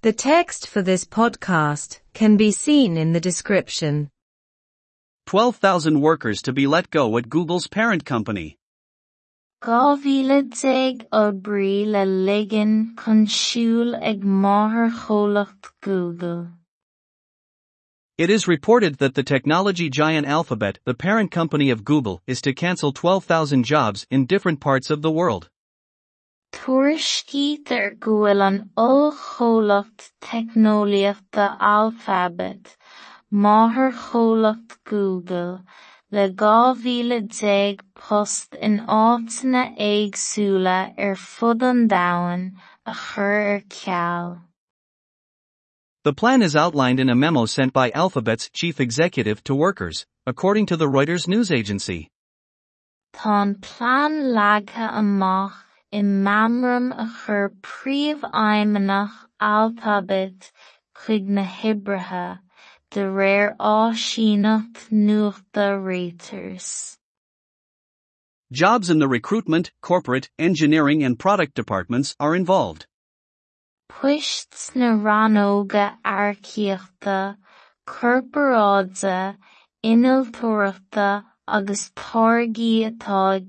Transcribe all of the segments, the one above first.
The text for this podcast can be seen in the description. 12,000 workers to be let go at Google's parent company. Gábhíle oibre le ligean chun siúl ag máthair chomhlacht Google. It is reported that the technology giant Alphabet, the parent company of Google, is to cancel 12,000 jobs in different parts of the world. Tuairiscítear go bhfuil an ollchomhlacht teicneolaíochta Alphabet máthair chomhlacht Google le dhá mhíle déag post in áiteanna éagsúla ar er fud an domhain a chur ar er ceall. The plan is outlined in a memo sent by Alphabet's chief executive to workers, according to the Reuters news agency. Tá an plán leagadh amach i meamram a chur príomhaidhmeannach Alphabet chuig na hoibrithe de réir áisiúnacht nuachta Reuters. Jobs in the recruitment, corporate, engineering and product departments are involved. Poist na ranóga airciachta, corporáide, innealtóireachta agus táirgí atá.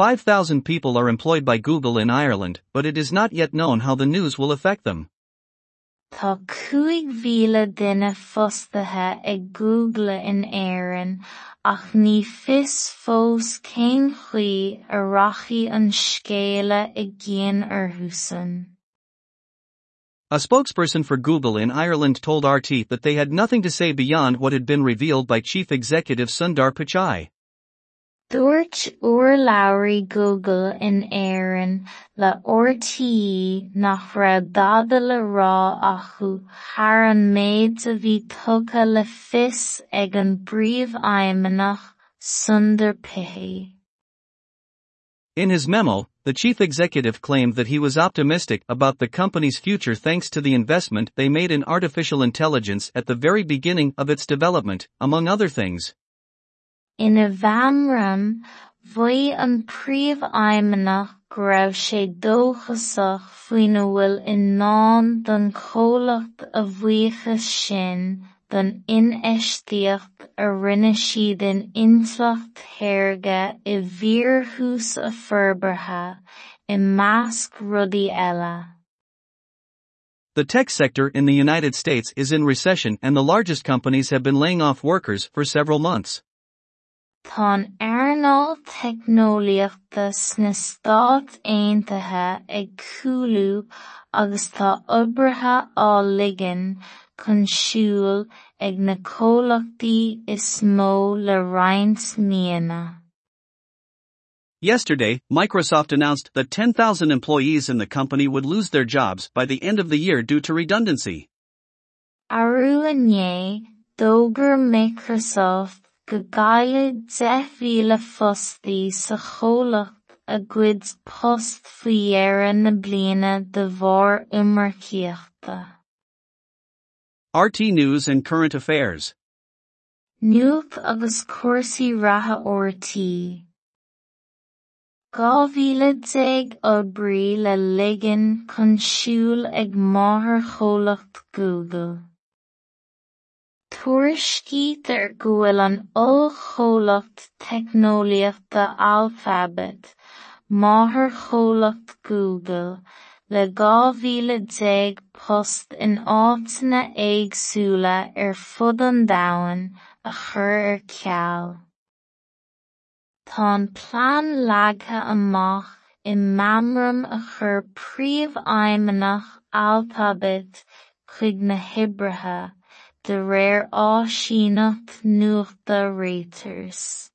5,000 people are employed by Google in Ireland, but it is not yet known how the news will affect them. Tá cúig mhíle duine fostaithe ag Google in Éireann ach ní fios fós cén chuí a rachaí an scéala i gcéan orthusain. A spokesperson for Google in Ireland told RTE that they had nothing to say beyond what had been revealed by Chief Executive Sundar Pichai. Dúirt urlabhraí Google in Éireann le RTE nach raibh dada le rá acu thar an méid a bhí tugadh le fios ag Sundar Pichai. In his memo, the chief executive claimed that he was optimistic about the company's future thanks to the investment they made in artificial intelligence at the very beginning of its development, among other things. Ina bhfeamraim, bhaí an príomhaidhmeannach go raibh sé dóchasach faoina bhfuil in ann don chomhlacht a bhuíochas sin don ineisteacht a rinne siad in intleacht thairge i bhfíorthús a forbartha i measc rudaí eile. The tech sector in the United States is in recession and the largest companies have been laying off workers for several months. Tá airneall teicneolaíochta sna Stáit Aontaithe ag cúlú agus tá oibrithe á ligean chun siúl ag na comhlachtaí is mó le roinnt. Yesterday, Microsoft announced that 10,000 employees in the company would lose their jobs by the end of the year due to redundancy. Inné, Microsoft go gcaithfidh deich mhíle fostaí sa chomhlacht a gcuid post faoi na bliana de bharr imircíochta. RTE News and Current Affairs. Nuacht agus cuasaí ratha mhíle déag oibre le ligean chun ag máthair chomhlacht Google. Tuairiscítear go bhfuil an ollchomhlacht teicneolaíochta Alphabet. Máthair chomhlacht Google. Le dhá mhíle déag post in áiteanna éagsúla ar er fud an domhain a chur er ar ceall. Tá an leagadh amach i meamram a chur príomhaidhmeannach Alphabet chuig na de réir áisiúnacht nuachta Reuters.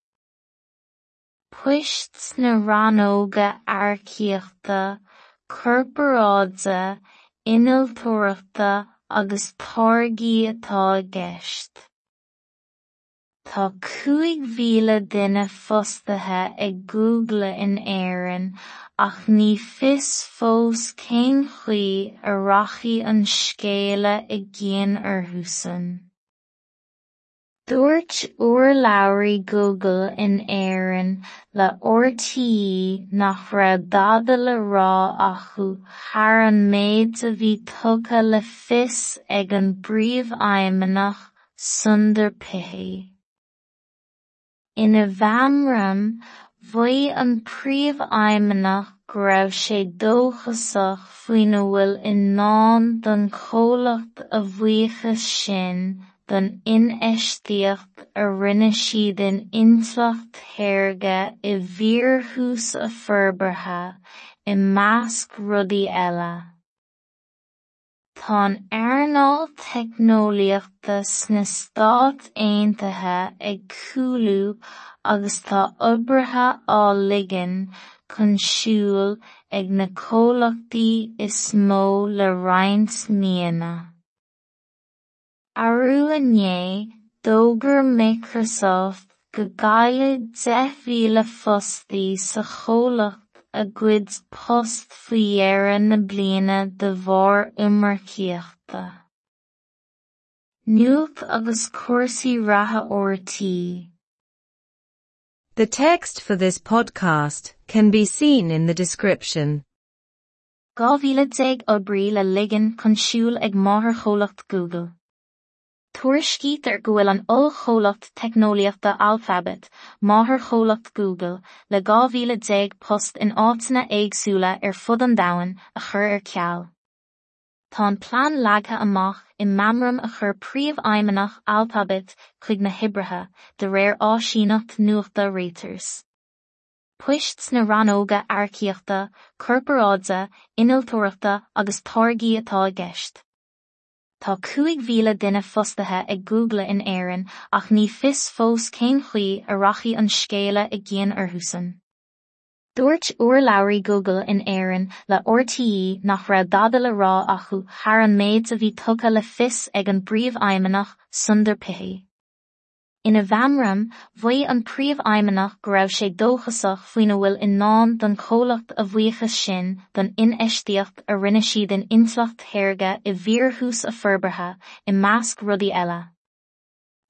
Poist na ranóga airciachta, corporáide, innealtóireachta agus táirgí. Tá cúig mhíle duine fostaithe ag Google in Éireann ach ní fios fós cén chuí a rachaí an scéala i gcéan orthusain. Dúirt urlabhraí Google in Éireann le RTE nach raibh dada le rá acu thar an méid a bhí tugadh le fios ag an bPríomhaidhmeannach Sundar Pichai. Ina bhfeidhmeann, bhaí an príomhaidhmeannach go raibh dóchasach faoina bhfuil in ann don chomhlacht a bhuíochas sin don inéisteacht a rinne siad in intleacht i a forbartha i measc rudaí. Tá airneall teicneolaíochta sna Stát Aontaithe ag cúlú agus tá oibrithe á ligean chun siúl ag na comhlachtaí is mó le Microsoft go gcaithfidh deich mhíle fostaí sa a gcuid post faoi na de bharr imircíochta. Nuacht agus cúrsaí ratha RTE. The text for this podcast can be seen in the description. Dhá mhíle déag oibrií le ligean chun siúl ag máthair Tuairiscíit ar go bhfuil an oll cholacht teicneolaíochta Alphabet, máthair cholacht Google, le 2010 post in áitina éagsúla ar fud an dahain a chur ar ceall. Tá an plán leatha amach i mamram a chur príomh aimimenach Alphabet chuig na hibrithe de réir áisínacht nuachta réiters. Puists na ranóga airciíochta, corparáidsa, iniltóireachta agus tágaí atá gceist. Tá cúig mhíle duine fostaithe ag Google in Éireann ach ní fios fós cén chuí a rachaí an scéala i gcéan orthusan. Dúirt urlabhraí Google in Éireann le RTE nach raibh dada le rá acu thar an méid a bhí tugadh le fios ag an bPríomhaidhmeannach Sundar Pichai. Ina bheamram, mhaí an príomhaimimneach go raibh sé dóchasach faoin bhfuil in náin don cholacht a bhuíochas sin don inistíocht a rinne siad an inslacht théirge i bhíorthús a forbartha i measc rudaí eile.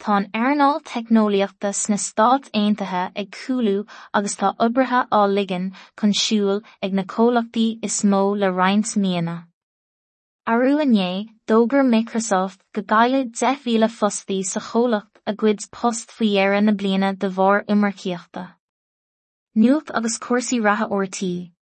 Tá an airnáil technoliaachtas na Stát Aontaithe ag coolú agus tá ubrathe á ligan chun siúil ag na cólachtaí is mó le reinint mianana. Arú ané, dógur Microsoft go gaiad 10,000 fustí sa cholacht a gcuid post faoi dheireadh na bliana de bharr imircíochta. Nuacht agus cúrsaí ratha RTE.